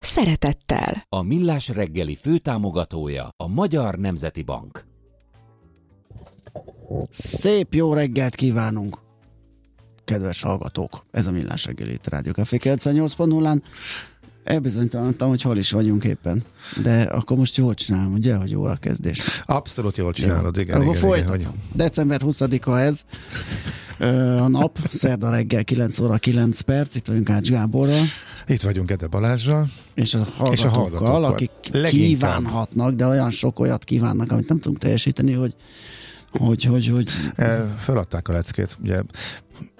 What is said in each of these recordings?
szeretettel. A Millás reggeli főtámogatója a Magyar Nemzeti Bank. Szép jó reggelt kívánunk! Kedves hallgatók, ez a Millás reggeli itt Rádió Café 98.0-án. Elbizonytalanodtam, hogy hol is vagyunk éppen. De akkor most jól csinálom, ugye, hogy jó a kezdés. Abszolút jól csinálod, igen. Akkor igen, folytatom. igen, hogy... December 20-a ez. A nap, szerda reggel 9 óra 9 perc, itt vagyunk Ács Gáborral, Itt vagyunk Ede Balázsral. és a hallgatókkal, És a hallgatókkal. akik Leginkább. kívánhatnak, de olyan sok olyat kívánnak, amit nem tudunk teljesíteni, hogy hogy, hogy, hogy Eh, Föladták a leckét. Ugye,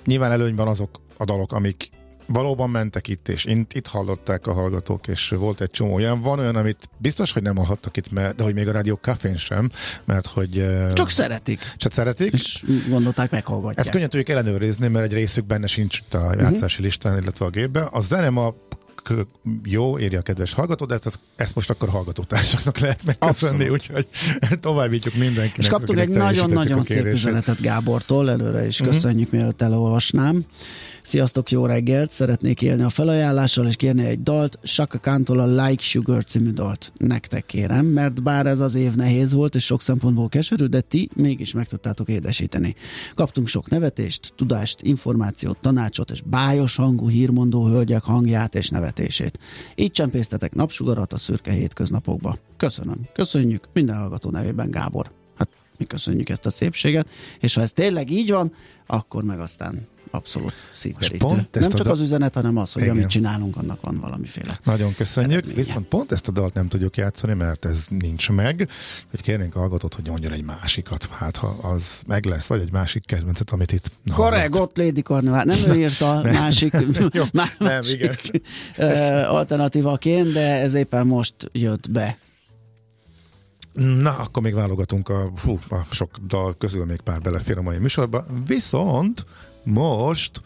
nyilván előnyben azok a dalok, amik valóban mentek itt, és itt, itt hallották a hallgatók, és volt egy csomó olyan. Van olyan, amit biztos, hogy nem hallhattak itt, mert, de hogy még a Rádió Cafén sem, mert hogy csak szeretik, csak szeretik. és gondolták, meghallgatják. Ezt könnyen tudjuk ellenőrizni, mert egy részük benne sincs itt a játszási listán, illetve a gépben. A zene ma k- jó, írja a kedves hallgató, de ezt, ezt most akkor hallgatótársaknak lehet megköszönni, úgyhogy továbbítjuk mindenkinek. És kaptunk egy nagyon-nagyon a szép üzenetet Gábortól, előre is Mhm. köszönjük, mielőtt elolvasnám. Sziasztok, jó reggelt! Szeretnék élni a felajánlással, és kérni egy dalt, Shaka Khan-tól a Like Sugar című dalt. Nektek kérem, mert bár ez az év nehéz volt, és sok szempontból keserű, de ti mégis meg tudtátok édesíteni. Kaptunk sok nevetést, tudást, információt, tanácsot, és bájos hangú hírmondó hölgyek hangját és nevetését. Így csempésztetek napsugarat a szürke hétköznapokba. Köszönöm. Köszönjük minden hallgató nevében, Gábor. Hát mi köszönjük ezt a szépséget, és ha ez tényleg így van, akkor meg aztán abszolút szívderítő. pont Nem csak da- az üzenet, hanem az, hogy Igen. amit csinálunk, annak van valamiféle. Nagyon köszönjük, eredménye. viszont pont ezt a dalt nem tudjuk játszani, mert ez nincs meg, hogy kérnénk a hallgatót, hogy mondjon egy másikat, hát ha az meg lesz, vagy egy másik kedvencet, amit itt Korrekt, ott Lady Carnival. Nem ő írta a másik, Jó, má- nem, másik igen. eh, alternatívaként, de ez éppen most jött be. Na, akkor még válogatunk a, hú, a sok dal közül még pár belefér a mai műsorba. Viszont most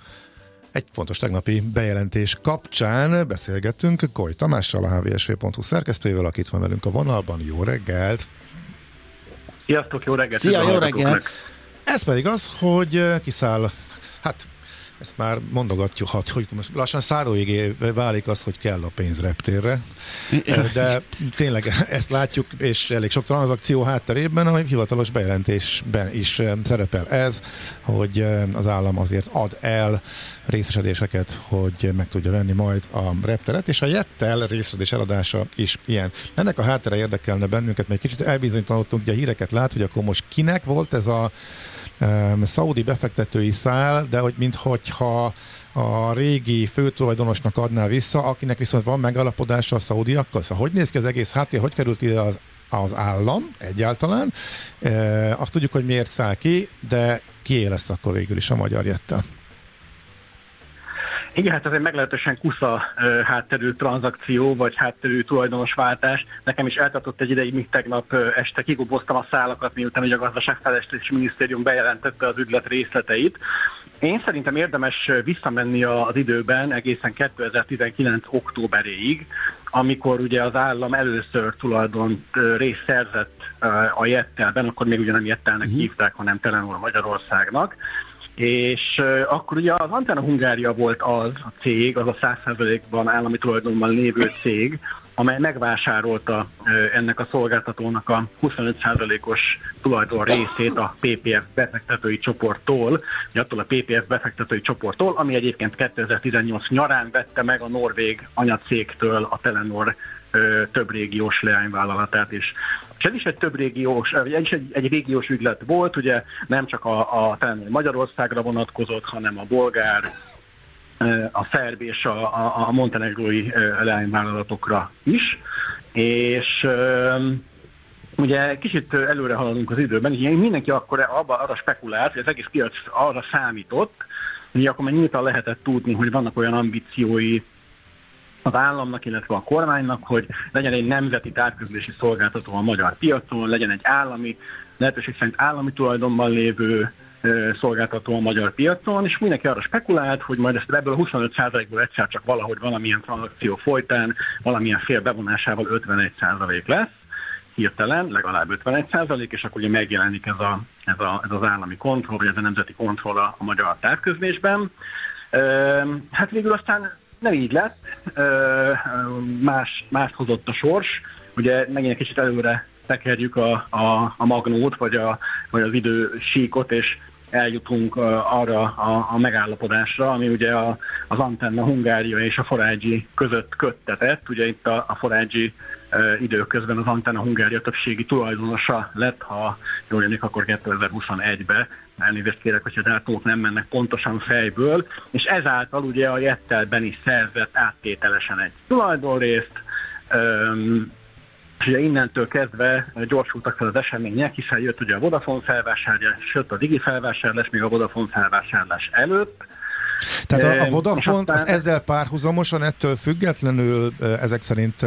egy fontos tegnapi bejelentés kapcsán beszélgettünk Koly Tamással, a hvsv.hu szerkesztőjével, akit van velünk a vonalban. Jó reggelt! Sziasztok, jó reggelt! Szia, jó reggelt! Ez pedig az, hogy eh, kiszáll, hát ezt már mondogatjuk, hogy, lassan száróigé válik az, hogy kell a pénz reptérre. De tényleg ezt látjuk, és elég sok tranzakció hátterében, a hivatalos bejelentésben is eh, szerepel ez, hogy eh, az állam azért ad el részesedéseket, hogy meg tudja venni majd a repteret, és a Jettel részesedés eladása is ilyen. Ennek a háttere érdekelne bennünket, mert kicsit elbizonytalanodtunk, ugye a híreket lát, hogy akkor most kinek volt ez a um, szaudi befektetői szál, de hogy minthogyha a régi főtulajdonosnak adná vissza, akinek viszont van megalapodása a szaudiakkal. Szóval hogy néz ki az egész háttér, hogy került ide az, az állam egyáltalán? E, azt tudjuk, hogy miért száll ki, de kié lesz akkor végül is a magyar jettel? Igen, hát ez egy meglehetősen kusza hátterű tranzakció, vagy hátterű tulajdonosváltás. Nekem is eltartott egy ideig, míg tegnap este kigoboztam a szálakat, miután ugye a Gazdaságfejlesztési Minisztérium bejelentette az ügylet részleteit. Én szerintem érdemes visszamenni az időben egészen 2019. októberéig, amikor ugye az állam először tulajdon részt szerzett a Jettelben, akkor még ugye nem Jettelnek hívták, hanem Telenor Magyarországnak, és akkor ugye az Antenna Hungária volt az a cég, az a 100%-ban állami tulajdonban lévő cég, amely megvásárolta ennek a szolgáltatónak a 25%-os tulajdon részét a PPF befektetői csoporttól, attól a PPF befektetői csoporttól, ami egyébként 2018 nyarán vette meg a norvég anyacégtől a Telenor több régiós leányvállalatát is. És ez is egy több régiós, ez egy, egy régiós ügylet volt, ugye nem csak a, a talán Magyarországra vonatkozott, hanem a bolgár, a szerb és a, a, a montenegrói leányvállalatokra is. És Ugye kicsit előre haladunk az időben, és mindenki akkor abba, arra spekulált, hogy az egész piac arra számított, hogy akkor már nyíltan lehetett tudni, hogy vannak olyan ambíciói az államnak, illetve a kormánynak, hogy legyen egy nemzeti távközlési szolgáltató a magyar piacon, legyen egy állami, lehetőség szerint állami tulajdonban lévő szolgáltató a magyar piacon, és mindenki arra spekulált, hogy majd ezt ebből a 25%-ból egyszer csak valahogy valamilyen tranzakció folytán, valamilyen fél bevonásával 51% lesz, hirtelen, legalább 51%, és akkor ugye megjelenik ez, a, ez, a, ez az állami kontroll, vagy ez a nemzeti kontroll a, magyar távközlésben. Hát végül aztán nem így lett, más, más hozott a sors, ugye megint egy kicsit előre tekerjük a, a, a magnót, vagy, a, vagy az idősíkot, és eljutunk arra a, a megállapodásra, ami ugye a, az Antenna Hungária és a Forágyi között köttetett. Ugye itt a, a Forágyi időközben az Antenna Hungária többségi tulajdonosa lett, ha jól jönnék, akkor 2021-ben. Elnézést kérek, hogyha a dátumok nem mennek pontosan fejből, és ezáltal ugye a Jettelben is szerzett áttételesen egy tulajdonrészt, és ugye innentől kezdve gyorsultak fel az események, hiszen jött ugye a Vodafone felvásárlás, jött a Digi felvásárlás még a Vodafone felvásárlás előtt, tehát a, a Vodafone aztán... az ezzel párhuzamosan ettől függetlenül ezek szerint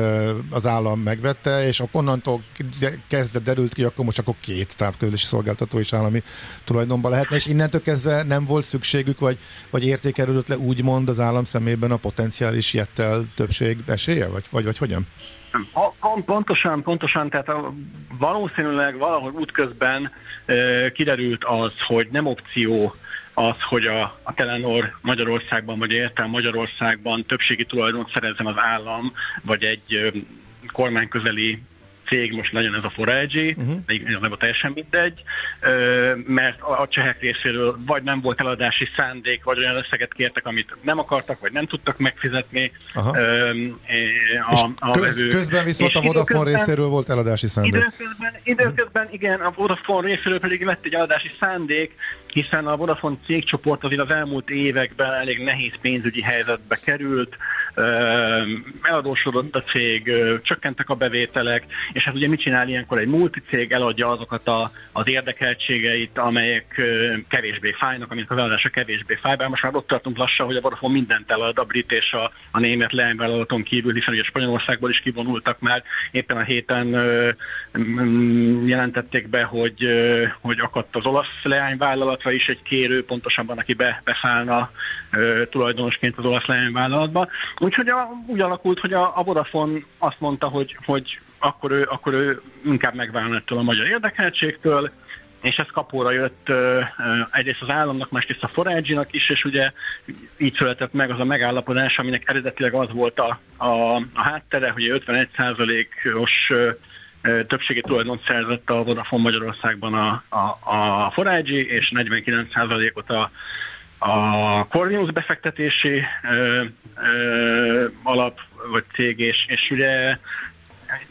az állam megvette, és onnantól kezdve derült ki, akkor most akkor két távközlési szolgáltató is állami tulajdonban lehetne, és innentől kezdve nem volt szükségük, vagy, vagy értékelődött le úgymond az állam szemében a potenciális jettel többség esélye, vagy, vagy, vagy hogyan? Pontosan, pontosan, tehát a, valószínűleg valahogy útközben e, kiderült az, hogy nem opció az, hogy a, a Telenor Magyarországban, vagy értelem Magyarországban többségi tulajdont szerezzen az állam, vagy egy e, kormányközeli cég, most legyen ez a Forage, uh-huh. nem a teljesen mindegy, mert a csehek részéről vagy nem volt eladási szándék, vagy olyan összeget kértek, amit nem akartak, vagy nem tudtak megfizetni. Aha. A, a köz, közben viszont a Vodafone részéről volt eladási szándék. Időközben, időközben igen, a Vodafone részéről pedig lett egy eladási szándék, hiszen a Vodafone cégcsoport azért az elmúlt években elég nehéz pénzügyi helyzetbe került, eladósodott a cég, csökkentek a bevételek, és hát ugye mit csinál ilyenkor egy multicég, eladja azokat a, az érdekeltségeit, amelyek kevésbé fájnak, amik az eladása kevésbé fáj, bár most már ott tartunk lassan, hogy a Vodafone mindent elad, a brit és a, a német leányvállalaton kívül, hiszen ugye Spanyolországból is kivonultak már, éppen a héten ö, jelentették be, hogy, hogy akadt az olasz leányvállalatra is egy kérő, pontosabban aki be, beszállna tulajdonosként az olasz leányvállalatba. Úgyhogy a, úgy alakult, hogy a, a Vodafone azt mondta, hogy, hogy akkor, ő, akkor ő inkább megválna a magyar érdekeltségtől, és ez kapóra jött egyrészt az államnak, másrészt a forage is, és ugye így született meg az a megállapodás, aminek eredetileg az volt a, a, a háttere, hogy 51%-os uh, többségi tulajdon szerzett a Vodafone Magyarországban a, a, a Forage, és 49%-ot a, a Corvinus befektetési ö, ö, alap vagy cég, és, és ugye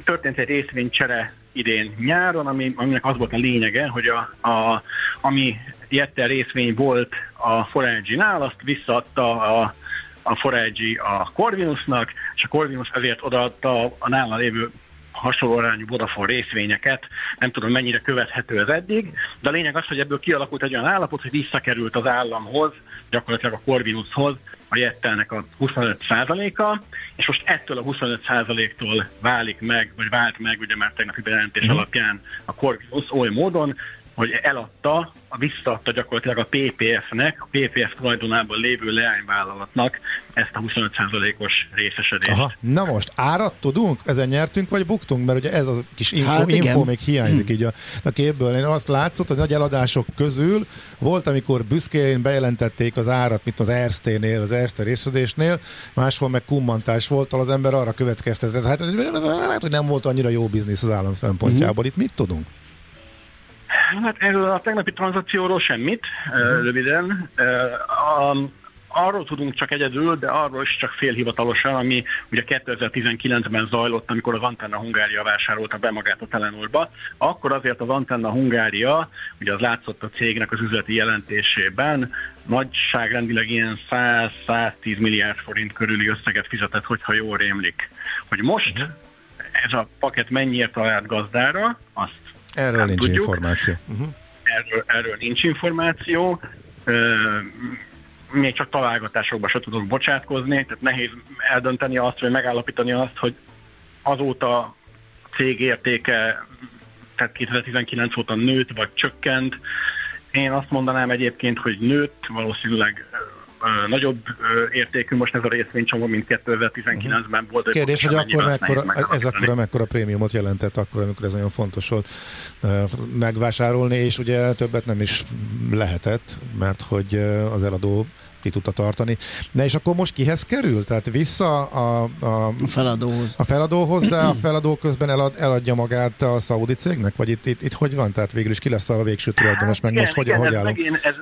történt egy részvénycsere idén nyáron, ami, aminek az volt a lényege, hogy a, a, ami Jetter részvény volt a Forage-nál, azt visszaadta a, a Forage a Corvinusnak, és a Corvinus ezért odaadta a nála lévő hasonló arányú Vodafone részvényeket, nem tudom mennyire követhető ez eddig, de a lényeg az, hogy ebből kialakult egy olyan állapot, hogy visszakerült az államhoz, gyakorlatilag a Corvinushoz a Jettelnek a 25%-a, és most ettől a 25%-tól válik meg, vagy vált meg, ugye már tegnapi bejelentés mm. alapján a Corvinus oly módon, hogy eladta, visszaadta gyakorlatilag a PPF-nek, a PPF tulajdonában lévő leányvállalatnak ezt a 25%-os részesedést. Aha. Na most, árat tudunk? Ezen nyertünk, vagy buktunk? Mert ugye ez a kis info, hát info még hiányzik így a, a képből. Én azt látszott, hogy nagy eladások közül volt, amikor büszkén bejelentették az árat, mint az Erste-nél, az Erste részedésnél, máshol meg kummantás volt, az ember arra következtetett. Hát lehet, hogy nem volt annyira jó biznisz az állam szempontjából. Mm. Itt mit tudunk? Hát erről a tegnapi tranzakcióról semmit, uh-huh. röviden. A, arról tudunk csak egyedül, de arról is csak félhivatalosan, ami ugye 2019-ben zajlott, amikor az Antenna Hungária vásárolta be magát a Telenorba. Akkor azért az Antenna Hungária, ugye az látszott a cégnek az üzleti jelentésében, nagyságrendileg ilyen 100-110 milliárd forint körüli összeget fizetett, hogyha jól rémlik. Hogy most uh-huh. ez a paket mennyiért talált gazdára, azt Erről nem nincs tudjuk. információ. Uh-huh. Erről, erről nincs információ. még csak találgatásokba se tudok bocsátkozni, tehát nehéz eldönteni azt, vagy megállapítani azt, hogy azóta a cég értéke, tehát 2019 óta nőtt, vagy csökkent. Én azt mondanám egyébként, hogy nőtt, valószínűleg nagyobb értékű most ez a részvénycsomó, mint 2019-ben volt. Kérdés, hogy akkor mekkora, ez akkor mekkora prémiumot jelentett akkor, amikor ez nagyon fontos volt megvásárolni, és ugye többet nem is lehetett, mert hogy az eladó ki tudta tartani. Na és akkor most kihez kerül? Tehát vissza a, a, a feladóhoz. A feladóhoz, de a feladó közben elad, eladja magát a szaudi cégnek? Vagy itt, itt, itt hogy van? Tehát végül is ki lesz a végső tulajdonos, hát, meg igen, most igen, hogy, hogy állunk? Megint, ez,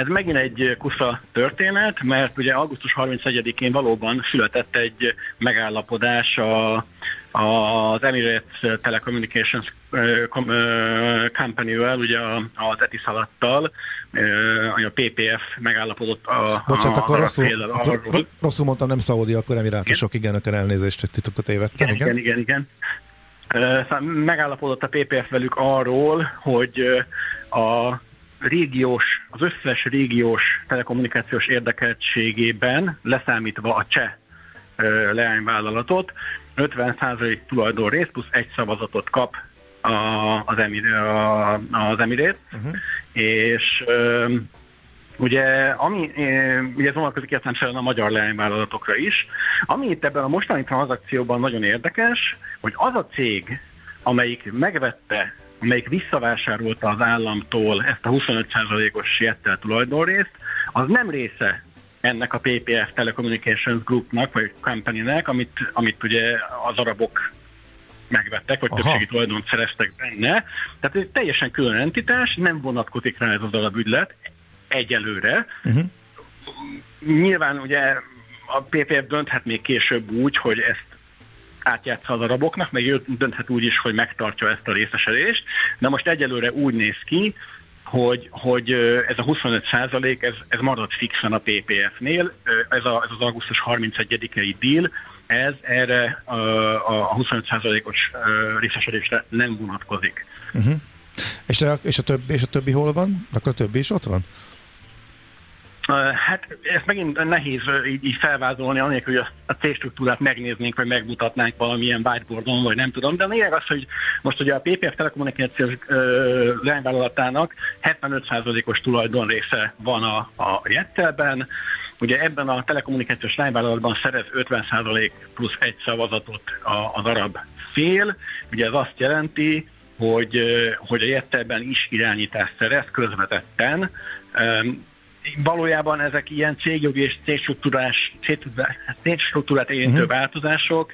ez megint egy kusza történet, mert ugye augusztus 31-én valóban született egy megállapodás a, az Emirates Telecommunications Company-vel, ugye az Etisalattal, a PPF megállapodott a... Bocsánat, a, akkor, rosszul, fél, akkor arról. rosszul mondtam, nem Szaudi, akkor Emirátusok, igen, igen akkor elnézést, hogy titokot tévedtem. Igen, igen, igen. igen. Szóval megállapodott a PPF velük arról, hogy a régiós, az összes régiós telekommunikációs érdekeltségében, leszámítva a cseh leányvállalatot, 50% tulajdonrész plusz egy szavazatot kap a, az, emir, a, az Emirét, uh-huh. és Ugye, ami, ugye ez vonatkozik értelemszerűen a magyar leányvállalatokra is. Ami itt ebben a mostani tranzakcióban nagyon érdekes, hogy az a cég, amelyik megvette amelyik visszavásárolta az államtól ezt a 25%-os jettel tulajdonrészt, az nem része ennek a PPF Telecommunications Groupnak, vagy company-nek, amit, amit ugye az arabok megvettek, vagy Aha. többségi tulajdont szereztek benne. Tehát ez egy teljesen külön entitás, nem vonatkozik rá ez az alapügylet egyelőre. Uh-huh. Nyilván ugye a PPF dönthet még később úgy, hogy ezt átjátsza az araboknak, meg ő dönthet úgy is, hogy megtartja ezt a részesedést, de most egyelőre úgy néz ki, hogy, hogy ez a 25 százalék, ez, ez marad fixen a PPF-nél, ez, a, ez az augusztus 31-i deal, ez erre a, a 25 százalékos részesedésre nem vonatkozik. Uh-huh. És, a, és, a többi, és a többi hol van? Akkor a többi is ott van? Hát ezt megint nehéz így, így felvázolni, anélkül, hogy a C-struktúrát megnéznénk, vagy megmutatnánk valamilyen whiteboardon, vagy nem tudom, de a lényeg az, hogy most ugye a PPF telekommunikációs leányvállalatának 75%-os tulajdonrésze van a, a Jettelben, Ugye ebben a telekommunikációs lányvállalatban szerez 50% plusz egy szavazatot az arab fél. Ugye ez azt jelenti, hogy, hogy a Jettelben is irányítást szerez közvetetten, valójában ezek ilyen cégjogi és cégstruktúrás, cégstruktúrát érintő uh-huh. változások.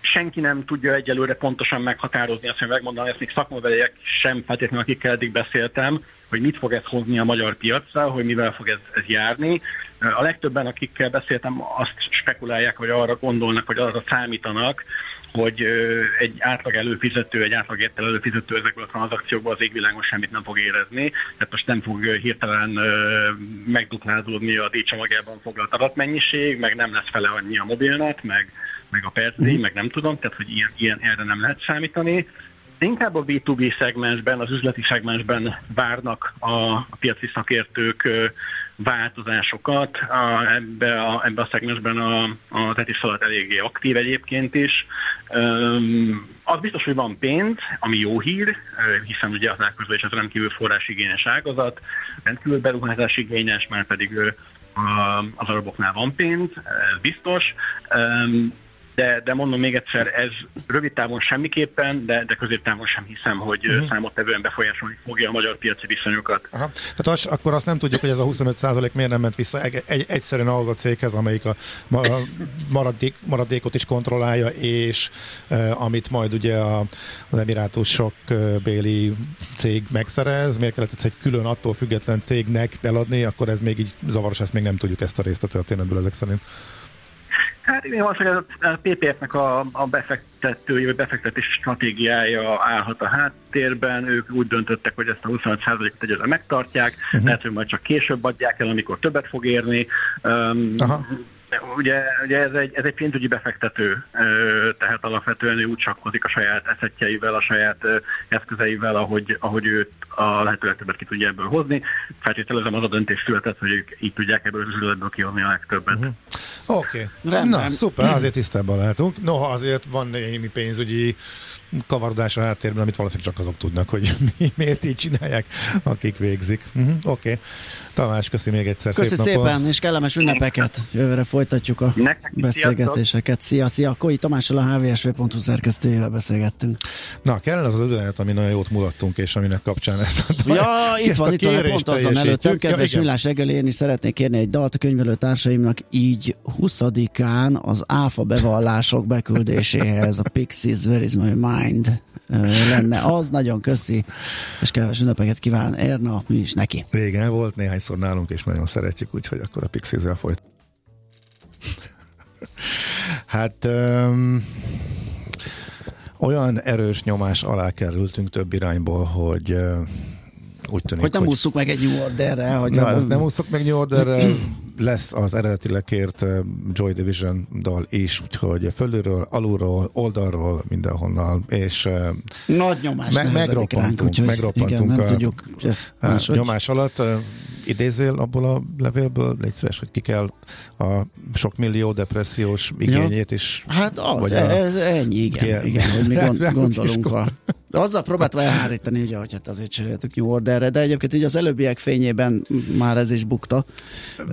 senki nem tudja egyelőre pontosan meghatározni, azt mondja, megmondani, ezt még szakmabeliek sem feltétlenül, akikkel eddig beszéltem, hogy mit fog ez hozni a magyar piacra, hogy mivel fog ez, ez járni. A legtöbben, akikkel beszéltem, azt spekulálják, vagy arra gondolnak, vagy arra számítanak, hogy egy átlag előfizető, egy átlag értel előfizető ezekből a tranzakciókból az égvilágon semmit nem fog érezni, tehát most nem fog hirtelen megduplázódni a D-csomagjában foglalt adatmennyiség, meg nem lesz fele annyi a mobilnet, meg, meg a percdíj, mm. meg nem tudom, tehát hogy ilyen, ilyen erre nem lehet számítani. Inkább a B2B szegmensben, az üzleti szegmensben várnak a, a piaci szakértők változásokat. A, ebbe, a, ebbe a szegmensben a, a tetiszalat eléggé aktív egyébként is. Um, az biztos, hogy van pénz, ami jó hír, hiszen ugye az elközlés az rendkívül forrásigényes ágazat, rendkívül beruházásigényes, már pedig az araboknál van pénz, ez biztos. Um, de, de mondom még egyszer, ez rövid távon semmiképpen, de, de középtávon sem hiszem, hogy uh-huh. számottevően befolyásolni fogja a magyar piaci viszonyokat. Aha. Tehát az, akkor azt nem tudjuk, hogy ez a 25% miért nem ment vissza egy, egy, egyszerűen ahhoz a céghez, amelyik a, maradék, maradékot is kontrollálja, és e, amit majd ugye a, az emirátusok e, béli cég megszerez, miért kellett ezt egy külön attól független cégnek eladni, akkor ez még így zavaros, ezt még nem tudjuk ezt a részt a történetből ezek szerint. Hát én azt a PPF-nek a, a befektetői vagy befektetési stratégiája állhat a háttérben. Ők úgy döntöttek, hogy ezt a 25%-ot egyre megtartják, uh-huh. lehet, hogy majd csak később adják el, amikor többet fog érni. Um, Aha Ugye, ugye ez, egy, ez egy pénzügyi befektető, tehát alapvetően ő úgy csakkozik a saját eszetjeivel, a saját eszközeivel, ahogy, ahogy őt a lehető legtöbbet ki tudja ebből hozni. Feltételezem az a döntés született, hogy ők így tudják ebből az üzletből kihonni a legtöbbet. Uh-huh. Oké, okay. na szuper, azért tisztában látunk. Noha azért van némi pénzügyi kavarodás a háttérben, amit valószínűleg csak azok tudnak, hogy mi, miért így csinálják, akik végzik. Uh-huh. Oké. Okay. Tamás, köszi még egyszer Köszi szép szépen, napot. és kellemes ünnepeket. Jövőre folytatjuk a Nektek beszélgetéseket. Szia, szia. Koi Tamással a hvsv.hu szerkesztőjével beszélgettünk. Na, kellene az az üzenet, ami nagyon jót mulattunk, és aminek kapcsán ezt a Ja, itt van, itt van, pont azon előttünk. Kedves ja, Millás reggel, én is szeretnék kérni egy dalt a könyvelő társaimnak, így 20-án az áfa bevallások beküldéséhez a Pixies Where is my mind lenne az. Nagyon köszi, és kellemes ünnepeket kíván Erna, mi is neki. Régen volt, néhányszor nálunk, és nagyon szeretjük, úgyhogy akkor a Pixies-zel folyt. hát um, olyan erős nyomás alá kerültünk több irányból, hogy uh, úgy tűnik, hogy nem hogy... meg egy New Orderre. Hogy nem, a... nem ússzuk meg New Orderre, lesz az eredetileg kért Joy Division dal is, úgyhogy fölülről, alulról, oldalról, mindenhonnan, és nagy nyomás me- megroppantunk, ránk, megroppantunk igen, nem a, tudjuk ezt máshogy. nyomás alatt. Idézél abból a levélből, légy szíves, hogy ki kell a sok millió depressziós igényét is. Hát az, vagy a, ez, ennyi, igen, igen, igen, hogy mi gond, gondolunk a... De azzal próbáltam elhárítani, ugye, hogy hát azért cseréltük New Orderre, de egyébként így az előbbiek fényében már ez is bukta,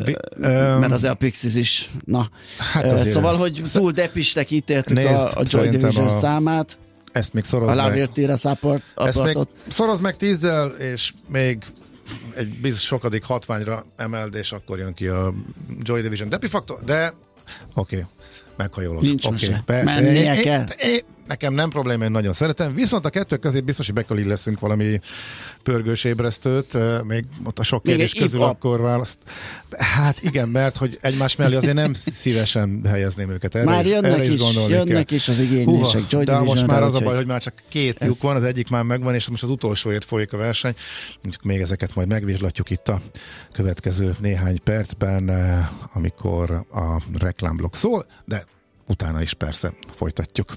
Vi, mert az a Pixies is, na. Hát szóval, ez. hogy túl depistek ítéltük Nézd, a, a Joy Division a... számát, ezt még szoroz a meg. Ezt még szoroz meg tízzel, és még egy biztos sokadik hatványra emeld, és akkor jön ki a Joy Division Depi Factor, de oké, okay, meghajolok. Nincs okay, be, Mennie kell. Nekem nem probléma, én nagyon szeretem, viszont a kettő közé biztos, hogy be leszünk valami pörgős ébresztőt, még ott a sok kérdés még közül akkor választ. Hát igen, mert hogy egymás mellé azért nem szívesen helyezném őket. Erre már jönnek erre is, is jönnek kell. is az igénylések. Húha, de most már az a baj, hogy már csak két fiúk van, az egyik már megvan, és most az utolsóért folyik a verseny. Még ezeket majd megvizslatjuk itt a következő néhány percben, amikor a reklámblok szól, de utána is persze folytatjuk.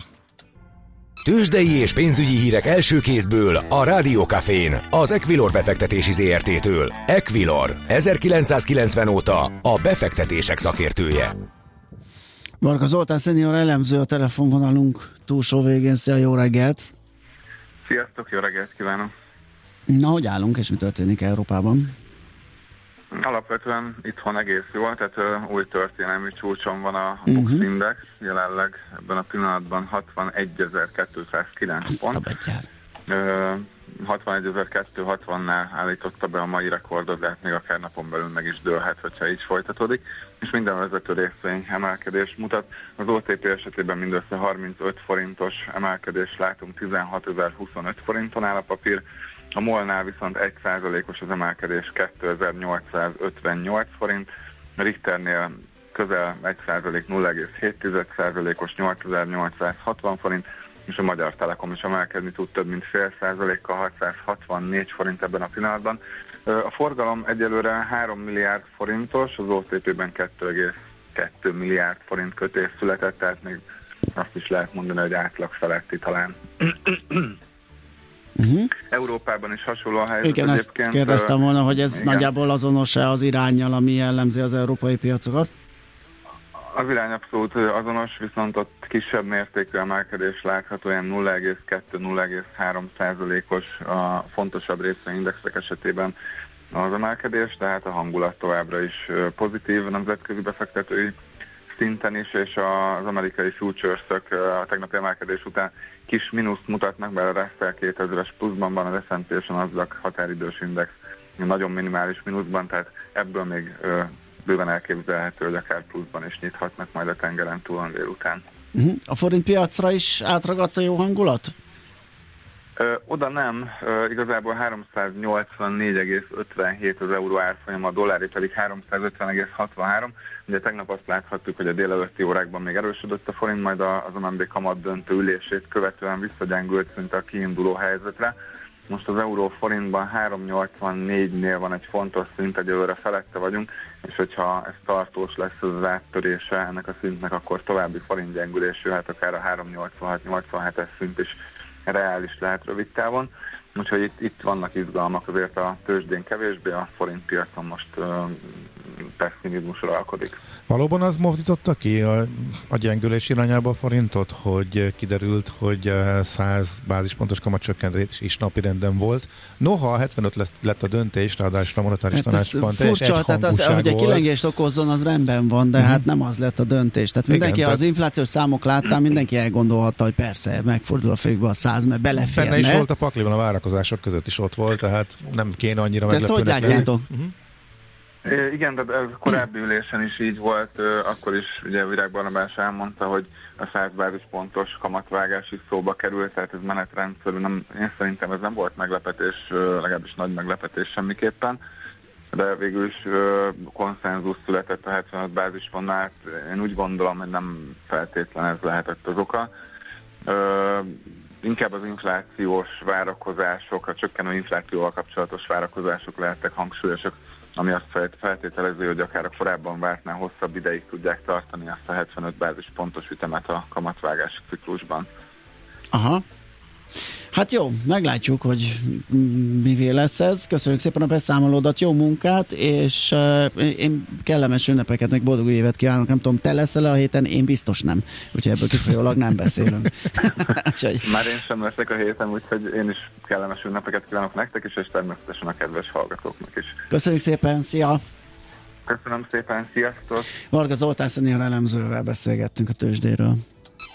Tőzsdei és pénzügyi hírek első kézből a Rádiókafén, az Equilor befektetési ZRT-től. Equilor, 1990 óta a befektetések szakértője. Marka Zoltán szenior elemző a telefonvonalunk túlsó végén. Szia, jó reggelt! Sziasztok, jó reggelt kívánok! Na, hogy állunk, és mi történik Európában? Alapvetően itthon egész jó, tehát uh, új történelmi csúcson van a uh-huh. Bux Index, jelenleg ebben a pillanatban 61.209 pont. Uh, 61.260-nál állította be a mai rekordot, de hát még akár napon belül meg is dőlhet, hogyha így folytatódik. És minden vezető részvény emelkedés mutat. Az OTP esetében mindössze 35 forintos emelkedést látunk, 16.025 forinton áll a papír, a molnál viszont 1%-os az emelkedés 2858 forint, Richternél közel 1% 0,7%-os 8860 forint, és a Magyar Telekom is emelkedni tud több mint fél százalékkal 664 forint ebben a pillanatban. A forgalom egyelőre 3 milliárd forintos, az OTP-ben 2,2 milliárd forint kötés született, tehát még azt is lehet mondani, hogy átlag feletti talán. Uh-huh. Európában is hasonló a helyzet. Igen, ezt kérdeztem volna, hogy ez igen. nagyjából azonos-e az irányjal, ami jellemzi az európai piacokat? Az irány abszolút azonos, viszont ott kisebb mértékű emelkedés látható, olyan 0,2-0,3 százalékos a fontosabb részvényindexek esetében az emelkedés, tehát a hangulat továbbra is pozitív nemzetközi befektetői szinten is, és az amerikai futures-ök a tegnapi emelkedés után kis mínuszt mutatnak, mert a Russell 2000-es pluszban van, az S&P és a Nasdaq határidős index nagyon minimális mínuszban, tehát ebből még ö, bőven elképzelhető, hogy akár pluszban is nyithatnak majd a tengeren túl a délután. Uh-huh. A forint piacra is átragadt a jó hangulat? Oda nem, igazából 384,57 az euró árfolyam, a dollári pedig 350,63. Ugye tegnap azt láthattuk, hogy a délelőtti órákban még erősödött a forint, majd az MNB kamat döntő ülését követően visszagyengült szinte a kiinduló helyzetre. most az euró forintban 384-nél van egy fontos szint, egyelőre felette vagyunk, és hogyha ez tartós lesz az áttörése ennek a szintnek, akkor további forint gyengülés jöhet, akár a 386-87-es szint is reális lehet rövid távon. Úgyhogy itt, itt vannak izgalmak, azért a tőzsdén kevésbé, a forint piacon most uh, pessimizmus uralkodik. Valóban az mozdította ki a, a gyengülés irányába a forintot, hogy kiderült, hogy 100 bázispontos kamatcsökkentés is napi renden volt. Noha 75 lesz, lett a döntés, ráadásul a monetáris hát tanácsban furcsa, tehát az, hogy egy kilengést okozzon, az rendben van, de uh-huh. hát nem az lett a döntés. Tehát mindenki Igen, az tehát... inflációs számok láttán, mindenki elgondolhatta, hogy persze, megfordul a fejükbe a 100, mert beleférne. Benne is volt a pakliban a várakozások között is ott volt, tehát nem kéne annyira meglepőnek. Ezt hogy látjátok? Uh-huh. Igen, de ez korábbi ülésen is így volt, akkor is ugye Virág Barnabás elmondta, hogy a 100 pontos kamatvágás is szóba került, tehát ez menetrendszerű, nem, én szerintem ez nem volt meglepetés, legalábbis nagy meglepetés semmiképpen, de végül is konszenzus született a 75 bázispontnál, én úgy gondolom, hogy nem feltétlen ez lehetett az oka. Inkább az inflációs várakozások, a csökkenő inflációval kapcsolatos várakozások lehettek hangsúlyosak ami azt feltételezi, hogy akár a korábban vártnál hosszabb ideig tudják tartani azt a 75 bázis pontos ütemet a kamatvágás ciklusban. Aha, Hát jó, meglátjuk, hogy mivé lesz ez. Köszönjük szépen a beszámolódat, jó munkát, és uh, én kellemes ünnepeket, meg boldog évet kívánok. Nem tudom, te leszel a héten, én biztos nem. Úgyhogy ebből kifolyólag nem beszélünk. Már én sem leszek a héten, úgyhogy én is kellemes ünnepeket kívánok nektek is, és természetesen a kedves hallgatóknak is. Köszönjük szépen, szia! Köszönöm szépen, sziasztok! Varga Zoltán Szennél elemzővel beszélgettünk a tőzsdéről.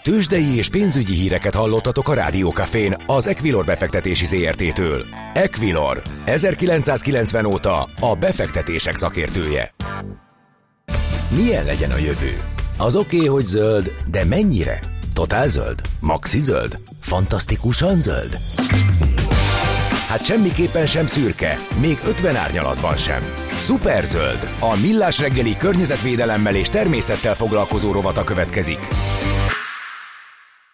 Tőzsdei és pénzügyi híreket hallottatok a Rádiókafén az Equilor befektetési ZRT-től. Equilor, 1990 óta a befektetések szakértője. Milyen legyen a jövő? Az oké, okay, hogy zöld, de mennyire? Totál zöld? Maxi zöld? Fantasztikusan zöld? Hát semmiképpen sem szürke, még 50 árnyalatban sem. Superzöld, a millás reggeli környezetvédelemmel és természettel foglalkozó rovata következik.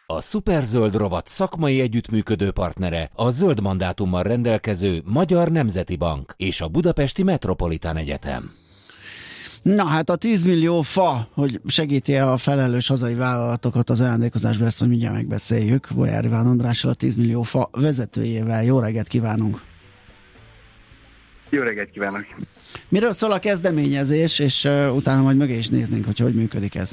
A Superzöld rovat szakmai együttműködő partnere a zöld mandátummal rendelkező Magyar Nemzeti Bank és a Budapesti Metropolitán Egyetem. Na hát a 10 millió fa, hogy segíti a felelős hazai vállalatokat az ajándékozásba, ezt hogy mindjárt megbeszéljük. Bolyár Iván Andrással, a 10 millió fa vezetőjével. Jó reggelt kívánunk! Jó reggelt kívánok! Miről szól a kezdeményezés, és uh, utána majd mögé is néznénk, hogy hogy működik ez.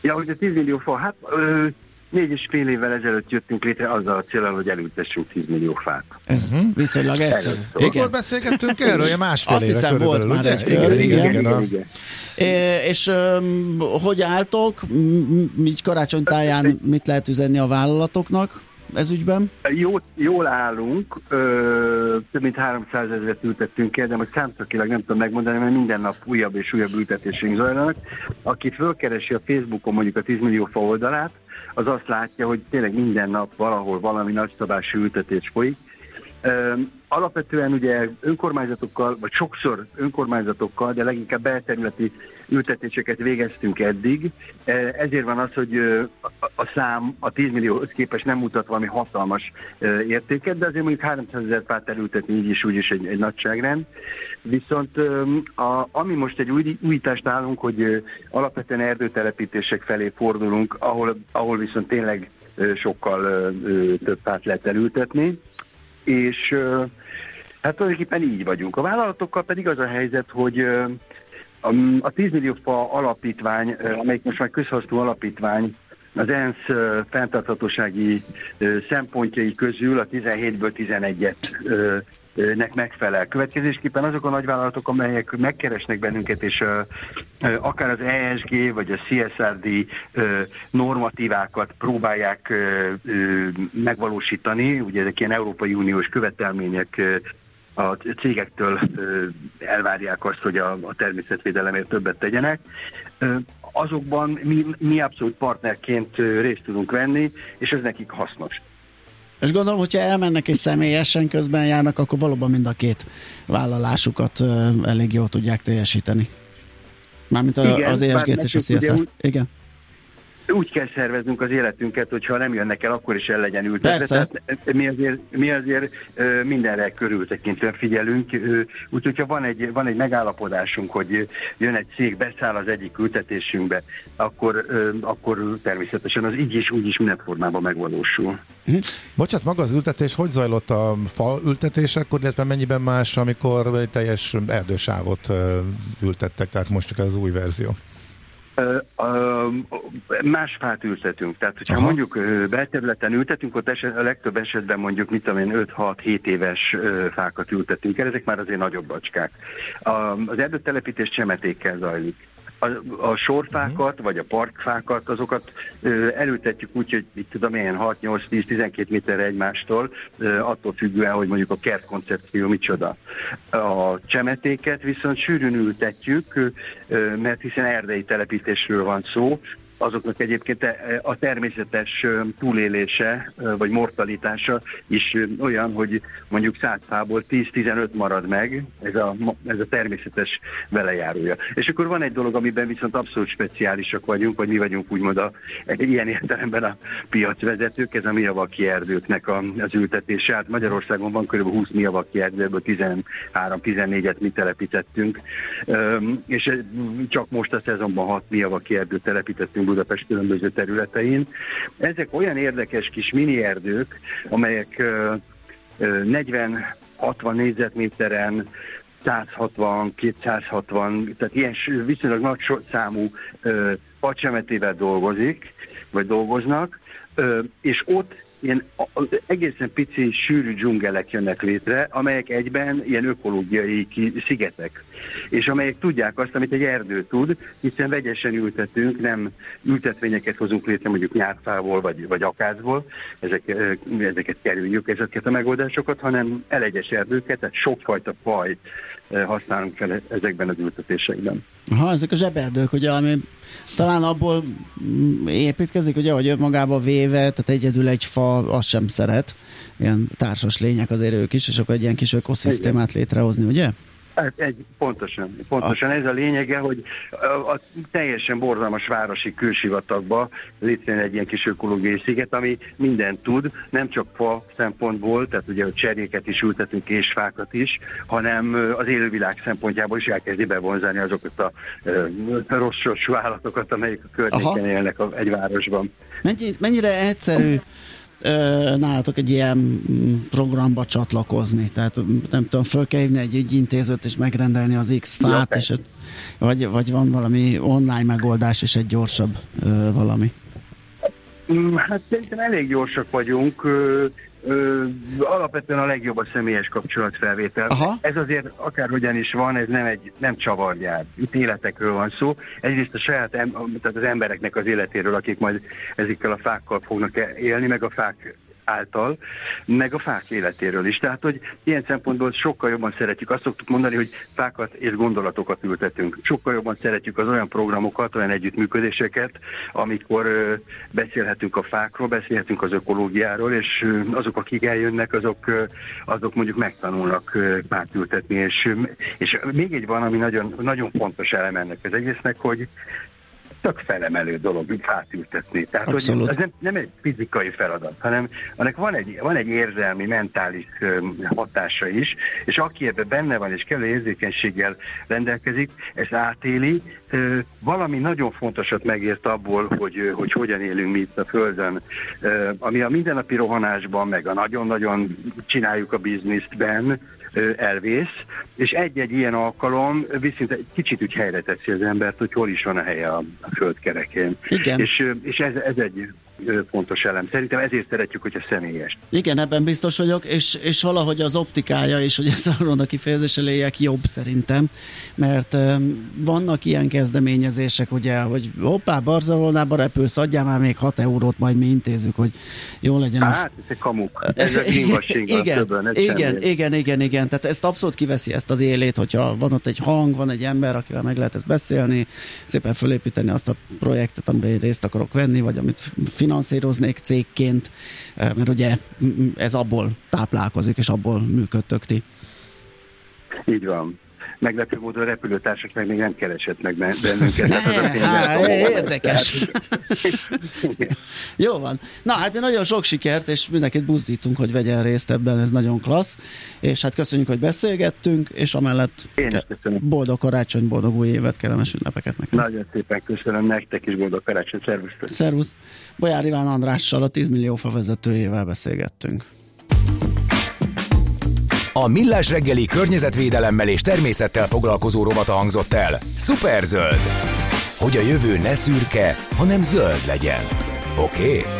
Ja, hogy a 10 millió fa, hát ö, négy és fél évvel ezelőtt jöttünk létre azzal a célral, hogy elültessünk 10 millió fát. Ez uh-huh. viszonylag egyszerű. Mikor beszélgettünk erről? Ja, másfél Azt hiszem volt már egy kör. Igen, igen, igen, igen, igen. É, és um, hogy álltok? Így karácsonytáján mit lehet üzenni a vállalatoknak? ez ügyben? Jó, jól állunk, ö, több mint 300 ezeret ültettünk el, de most számszakilag nem tudom megmondani, mert minden nap újabb és újabb ültetésünk zajlanak. Aki fölkeresi a Facebookon mondjuk a 10 millió fa oldalát, az azt látja, hogy tényleg minden nap valahol valami nagyszabású ültetés folyik. Alapvetően ugye önkormányzatokkal, vagy sokszor önkormányzatokkal, de leginkább belterületi ültetéseket végeztünk eddig. Ezért van az, hogy a szám a 10 millió képes nem mutat valami hatalmas értéket, de azért mondjuk 300 ezer fát elültetni így is úgy is egy, egy nagyságrend. Viszont a, ami most egy új, újítást állunk, hogy alapvetően erdőtelepítések felé fordulunk, ahol, ahol viszont tényleg sokkal több fát lehet elültetni, és hát tulajdonképpen így vagyunk. A vállalatokkal pedig az a helyzet, hogy a 10 millió fa alapítvány, amelyik most már közhasznú alapítvány, az ENSZ fenntarthatósági szempontjai közül a 17-ből 11-et nek megfelel. Következésképpen azok a nagyvállalatok, amelyek megkeresnek bennünket, és akár az ESG vagy a CSRD normatívákat próbálják megvalósítani, ugye ezek ilyen Európai Uniós követelmények a cégektől elvárják azt, hogy a, a természetvédelemért többet tegyenek. Azokban mi, mi abszolút partnerként részt tudunk venni, és ez nekik hasznos. És gondolom, hogyha elmennek és személyesen közben járnak, akkor valóban mind a két vállalásukat elég jól tudják teljesíteni. Mármint a, Igen, az ESG-t és a CSR. Úgy, Igen. Úgy kell szerveznünk az életünket, hogyha nem jönnek el, akkor is el legyen ültetve. Tehát mi azért, mi azért mindenre körültekintően figyelünk, úgyhogy ha van egy, van egy megállapodásunk, hogy jön egy cég, beszáll az egyik ültetésünkbe, akkor, akkor természetesen az így is, úgy is minden formában megvalósul. Hm. Bocsát, maga az ültetés hogy zajlott a fa ültetésekor, illetve mennyiben más, amikor teljes erdősávot ültettek, tehát most csak az új verzió? Más fát ültetünk. Tehát, hogyha Aha. mondjuk belterületen ültetünk, ott eset, a legtöbb esetben mondjuk, mit tudom én, 5-6-7 éves fákat ültetünk el, ezek már azért nagyobb bacskák. Az erdőtelepítés csemetékkel zajlik a, a sorfákat, vagy a parkfákat, azokat ö, elültetjük úgy, hogy itt tudom én 6-8-10-12 méterre egymástól, attól függően, hogy mondjuk a kertkoncepció micsoda. A csemetéket viszont sűrűn ültetjük, mert hiszen erdei telepítésről van szó, azoknak egyébként a természetes túlélése vagy mortalitása is olyan, hogy mondjuk 100 fából 10-15 marad meg, ez a, ez a természetes velejárója. És akkor van egy dolog, amiben viszont abszolút speciálisak vagyunk, vagy mi vagyunk úgymond a, ilyen értelemben a piacvezetők, ez a miavaki erdőknek a, az ültetése. Hát Magyarországon van kb. 20 miavaki erdő, ebből 13-14-et mi telepítettünk, és csak most a szezonban 6 miavaki erdőt telepítettünk Budapest különböző területein. Ezek olyan érdekes kis mini erdők, amelyek 40-60 négyzetméteren 160, 260, tehát ilyen viszonylag nagy számú pacsemetével dolgozik, vagy dolgoznak, és ott ilyen egészen pici, sűrű dzsungelek jönnek létre, amelyek egyben ilyen ökológiai szigetek, és amelyek tudják azt, amit egy erdő tud, hiszen vegyesen ültetünk, nem ültetvényeket hozunk létre mondjuk nyárfából vagy, vagy akázból, ezek, ezeket kerüljük, ezeket a megoldásokat, hanem elegyes erdőket, tehát sokfajta faj használunk fel ezekben az ültetésekben. Ha ezek a zseberdők, ugye, ami talán abból mm, építkezik, ugye, hogy magába véve, tehát egyedül egy fa azt sem szeret, ilyen társas lények azért ők is, és akkor egy ilyen kis ökoszisztémát létrehozni, ugye? Hát egy, pontosan, pontosan a... ez a lényege, hogy a, a teljesen borzalmas városi külsivatagba létrejön egy ilyen kis ökológiai sziget, ami mindent tud, nem csak fa szempontból, tehát ugye a cseréket is ültetünk és fákat is, hanem az élővilág szempontjából is elkezdi bevonzani azokat a, a rossz sorsú állatokat, amelyek a környéken Aha. élnek a, egy városban. Mennyi, mennyire egyszerű nálatok egy ilyen mm, programba csatlakozni? Tehát nem tudom, föl kell hívni egy ügyintézőt és megrendelni az X fát, ja, és, vagy, vagy van valami online megoldás és egy gyorsabb ö, valami? Mm, hát szerintem elég gyorsak vagyunk ö, alapvetően a legjobb a személyes kapcsolatfelvétel. Aha. Ez azért akárhogyan is van, ez nem egy nem csavargyár. Itt életekről van szó. Egyrészt a saját, em, tehát az embereknek az életéről, akik majd ezekkel a fákkal fognak élni, meg a fák által, meg a fák életéről is. Tehát, hogy ilyen szempontból sokkal jobban szeretjük, azt szoktuk mondani, hogy fákat és gondolatokat ültetünk. Sokkal jobban szeretjük az olyan programokat, olyan együttműködéseket, amikor beszélhetünk a fákról, beszélhetünk az ökológiáról, és azok, akik eljönnek, azok, azok mondjuk megtanulnak fát ültetni. És, és még egy van, ami nagyon, nagyon fontos elem ennek az egésznek, hogy tök felemelő dolog, úgy átültetni. Tehát, Abszolút. hogy ez nem, nem egy fizikai feladat, hanem annak van egy, van egy érzelmi, mentális hatása is, és aki ebben benne van, és kellő érzékenységgel rendelkezik, ezt átéli, valami nagyon fontosat megért abból, hogy, hogy hogyan élünk mi itt a Földön, ami a mindennapi rohanásban, meg a nagyon-nagyon csináljuk a biznisztben, elvész, és egy-egy ilyen alkalom viszont egy kicsit úgy helyre teszi az embert, hogy hol is van a helye a, a földkerekén. Igen. És, és ez, ez egy fontos elem. Szerintem ezért szeretjük, hogy a személyes. Igen, ebben biztos vagyok, és, és valahogy az optikája is, hogy ezt a kifejezés eléjek jobb szerintem, mert um, vannak ilyen kezdeményezések, ugye, hogy hoppá, Barcelonába repülsz, adjál már még 6 eurót, majd mi intézzük, hogy jó legyen. Hát, a... ez kamuk. Ez a igen, többen, ez igen, igen, igen, igen, tehát ezt abszolút kiveszi ezt az élét, hogyha van ott egy hang, van egy ember, akivel meg lehet ezt beszélni, szépen fölépíteni azt a projektet, amiben részt akarok venni, vagy amit finanszíroznék cégként, mert ugye ez abból táplálkozik, és abból működtök ti. Így van. Meglepő módon a repülőtársak meg még nem keresett meg bennünket. Ne, há, érdekes. Jó van. Na hát nagyon sok sikert, és mindenkit buzdítunk, hogy vegyen részt ebben, ez nagyon klassz. És hát köszönjük, hogy beszélgettünk, és amellett boldog karácsony, boldog új évet, kellemes ünnepeket nekem. Nagyon szépen köszönöm nektek is, boldog karácsony, szervusz. Szervusz. Bolyár Iván Andrással, a 10 millió fa vezetőjével beszélgettünk. A Millás reggeli környezetvédelemmel és természettel foglalkozó rovata hangzott el. Superzöld. Hogy a jövő ne szürke, hanem zöld legyen. Oké? Okay?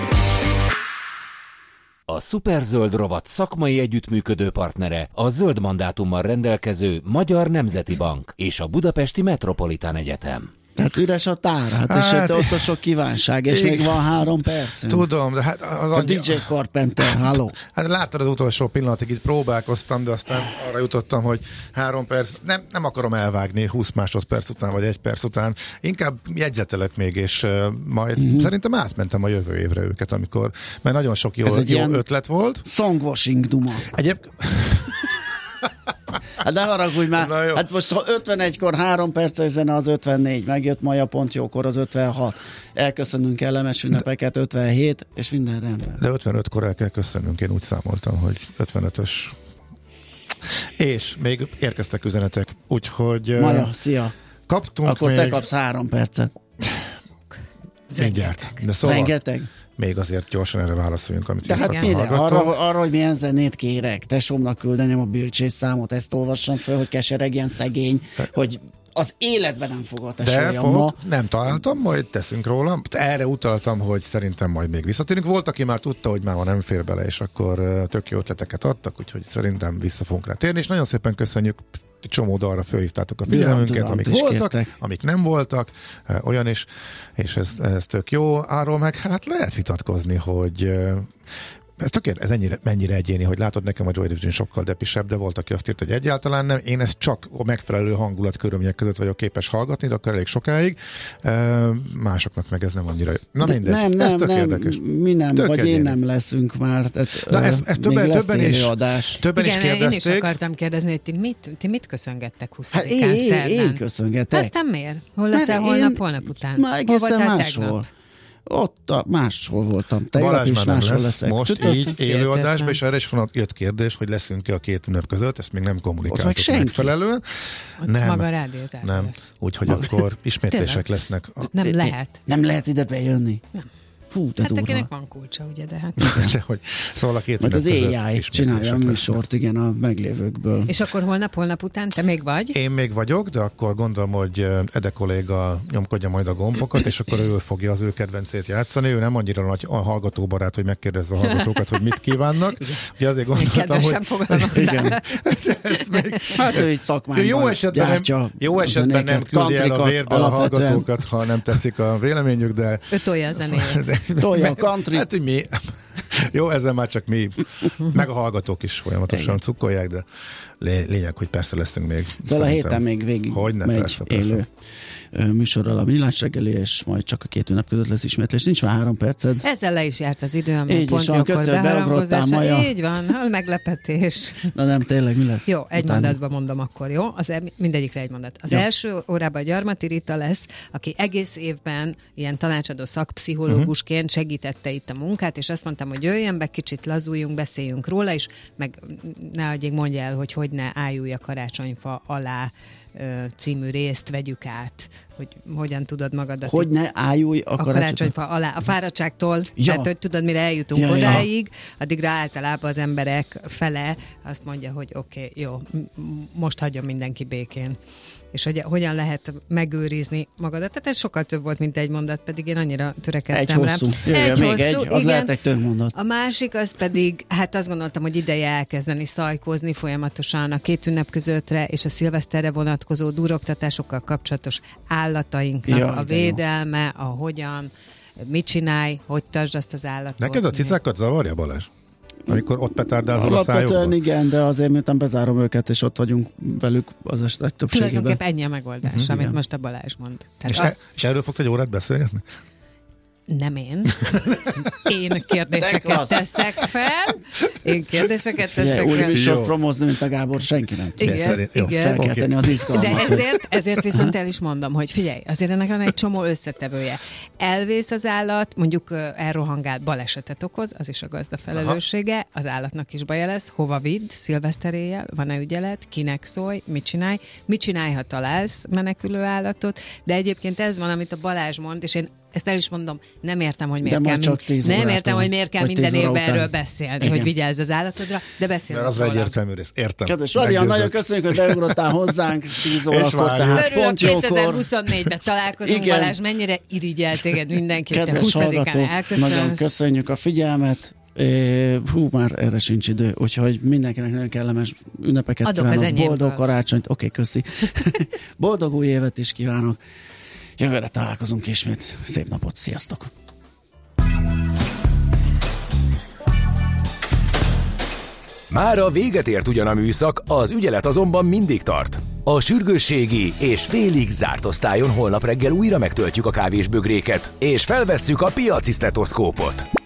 A Superzöld rovat szakmai együttműködő partnere a zöld mandátummal rendelkező Magyar Nemzeti Bank és a Budapesti Metropolitán Egyetem. Hát üres a tár, hát, hát és hát, ott a sok kívánság, és még van három perc. Tudom, de hát az A DJ Carpenter, halló. Hát láttad az utolsó pillanatig, itt próbálkoztam, de aztán arra jutottam, hogy három perc, nem, nem akarom elvágni 20 másodperc után, vagy egy perc után, inkább jegyzetelek még, és uh, majd mm-hmm. szerintem átmentem a jövő évre őket, amikor, mert nagyon sok jó, jó ötlet volt. Songwashing duma. Egyébként Hát ne haragudj már. Hát most ha 51-kor 3 perces zene az 54, megjött Maja pont jókor az 56. Elköszönünk kellemes ünnepeket 57, és minden rendben. De 55-kor el kell köszönnünk, én úgy számoltam, hogy 55-ös és még érkeztek üzenetek, úgyhogy... Maja, szia! Kaptunk Akkor még... te kapsz három percet. Mindjárt. De szóval... Rengeteg? Még azért gyorsan erre válaszoljunk, amit De hát mire? Arra, arra, hogy milyen zenét kérek, tesómnak küldeném a bölcsés számot, ezt olvassam fel, hogy keseregjen szegény, De... hogy az életben nem fog a De fog, ma. nem találtam, majd teszünk róla. Erre utaltam, hogy szerintem majd még visszatérünk. Volt, aki már tudta, hogy már nem fér bele, és akkor tök jó ötleteket adtak, úgyhogy szerintem vissza fogunk rá térni, és nagyon szépen köszönjük csomó dalra fölhívtátok a figyelmünket, amik voltak, kértek. amik nem voltak, olyan is, és ez, ez tök jó. Arról meg hát lehet vitatkozni, hogy ez tökélet, ez ennyire, mennyire egyéni, hogy látod nekem a Joy Division sokkal depisebb, de volt, aki azt írt, hogy egyáltalán nem. Én ezt csak a megfelelő hangulat körülmények között vagyok képes hallgatni, de akkor elég sokáig. Másoknak meg ez nem annyira. Na de mindegy, nem, nem, ez tök nem, érdekes. Mi nem, tök vagy egyéni. én nem leszünk már. Tehát, Na ez, ez többen, többen is, adás. többen Igen, is kérdezték. én is akartam kérdezni, hogy ti mit, ti mit köszöngettek 20 hát én, én, én köszöngetek. Aztán miért? Hol leszel holnap, holnap után? Már egészen máshol. Ott a, máshol voltam. Tegnap is máshol lesz leszek. Most Tudod? így élőadásban, és erre is van jött kérdés, hogy leszünk-e a két ünnep között, ezt még nem kommunikáltuk Ott megfelelően. Ott nem, maga a Nem, úgyhogy akkor ismétlések lesznek. Nem lehet. Nem lehet ide bejönni. Nem. Hú, de hát durva. akinek van kulcsa, ugye, de hát... de hogy, szóval a két Majd az AI csinálja a műsort, igen, a meglévőkből. És akkor holnap, holnap után te még vagy? Én még vagyok, de akkor gondolom, hogy Ede kolléga nyomkodja majd a gombokat, és akkor ő fogja az ő kedvencét játszani. Ő nem annyira nagy a hallgatóbarát, hogy megkérdezze a hallgatókat, hogy mit kívánnak. Ugye azért gondoltam, hogy... Igen. Ezt még... Hát ő egy szakmányban jó esetben nem, jó esetben nem küldi el a vérbe a hallgatókat, ha nem tetszik a véleményük, de... Ő tolja a zenét. Tolja a country. Hát, mi, jó, ezzel már csak mi, meg a hallgatók is folyamatosan cukkolják, de lényeg, hogy persze leszünk még. Szóval a héten még végig hogy ne, megy persze, persze. élő műsorral a millás reggeli, és majd csak a két ünnep között lesz ismétlés. Nincs már három perced. Ezzel le is járt az idő, ami Így is van, köszönöm, Maja. Így van, meglepetés. Na nem, tényleg mi lesz? Jó, egy utána? mondatban mondom akkor, jó? Az e- mindegyikre egy mondat. Az jó. első órában Gyarmati Rita lesz, aki egész évben ilyen tanácsadó szakpszichológusként uh-huh. segítette itt a munkát, és azt mondtam, hogy jöjjön be, kicsit lazuljunk, beszéljünk róla, és meg ne adjék mondja el, hogy hogy ne álljulj a karácsonyfa alá című részt vegyük át, hogy hogyan tudod magadat... Hogy ne ájulj a, a karácsonyfa alá, a fáradtságtól, ja. tehát hogy tudod, mire eljutunk ja, odáig, ja. addigra általában az emberek fele azt mondja, hogy oké, okay, jó, most hagyom mindenki békén és hogy hogyan lehet megőrizni magadat. Tehát ez sokkal több volt, mint egy mondat, pedig én annyira törekedtem egy hosszú. Jöjjön, egy még hosszú, egy, az igen. lehet egy több mondat. A másik az pedig, hát azt gondoltam, hogy ideje elkezdeni szajkózni folyamatosan a két ünnep közöttre, és a szilveszterre vonatkozó duroktatásokkal kapcsolatos állatainknak ja, a védelme, a hogyan, mit csinálj, hogy tartsd azt az állatot. Neked a cicákat zavarja, Balázs? Amikor ott petárdázol a szájukba? igen, de azért miután bezárom őket, és ott vagyunk velük az esetek többségében. Tulajdonképpen ennyi a megoldás, uh-huh, amit igen. most a Balázs mond. Tehát és, a... e, és erről fogsz egy órát beszélgetni? Nem én. Én kérdéseket teszek fel. Én kérdéseket teszek Úgy fel. műsor promózni, mint a Gábor, senki nem tudja. Igen, Szerint- jó, igen. Fel kell tenni az De izgalmat. ezért, ezért viszont el is mondom, hogy figyelj, azért ennek van egy csomó összetevője. Elvész az állat, mondjuk elrohangált balesetet okoz, az is a gazda felelőssége, az állatnak is baja lesz, hova vidd, szilveszteréjel, van-e ügyelet, kinek szólj, mit csinálj, mit csinálj, ha találsz menekülő állatot, de egyébként ez van, amit a Balázs mond, és én ezt el is mondom, nem értem, hogy miért De kell, csak mind- 10 nem értem, hogy miért kell minden 10 óra évben erről beszélni, Igen. hogy vigyázz az állatodra, de beszélünk Mert az róla. egyértelmű rész. Értem. Kedves Marian, nagyon köszönjük, hogy beugrottál hozzánk 10 órakor, tehát Örülök, pont jókor. 2024-ben találkozunk, Igen. Balázs, mennyire irigyel téged mindenki, te Kedves 20-án hallgatók, nagyon köszönjük a figyelmet. É, Hú, már erre sincs idő, úgyhogy mindenkinek nagyon kellemes ünnepeket Adok az kívánok, boldog karácsonyt, oké, köszi. boldog új évet is kívánok. Jövőre találkozunk ismét. Szép napot, sziasztok! Már a véget ért ugyan a műszak, az ügyelet azonban mindig tart. A sürgősségi és félig zárt osztályon holnap reggel újra megtöltjük a kávésbögréket, és felvesszük a piaci stetoszkópot.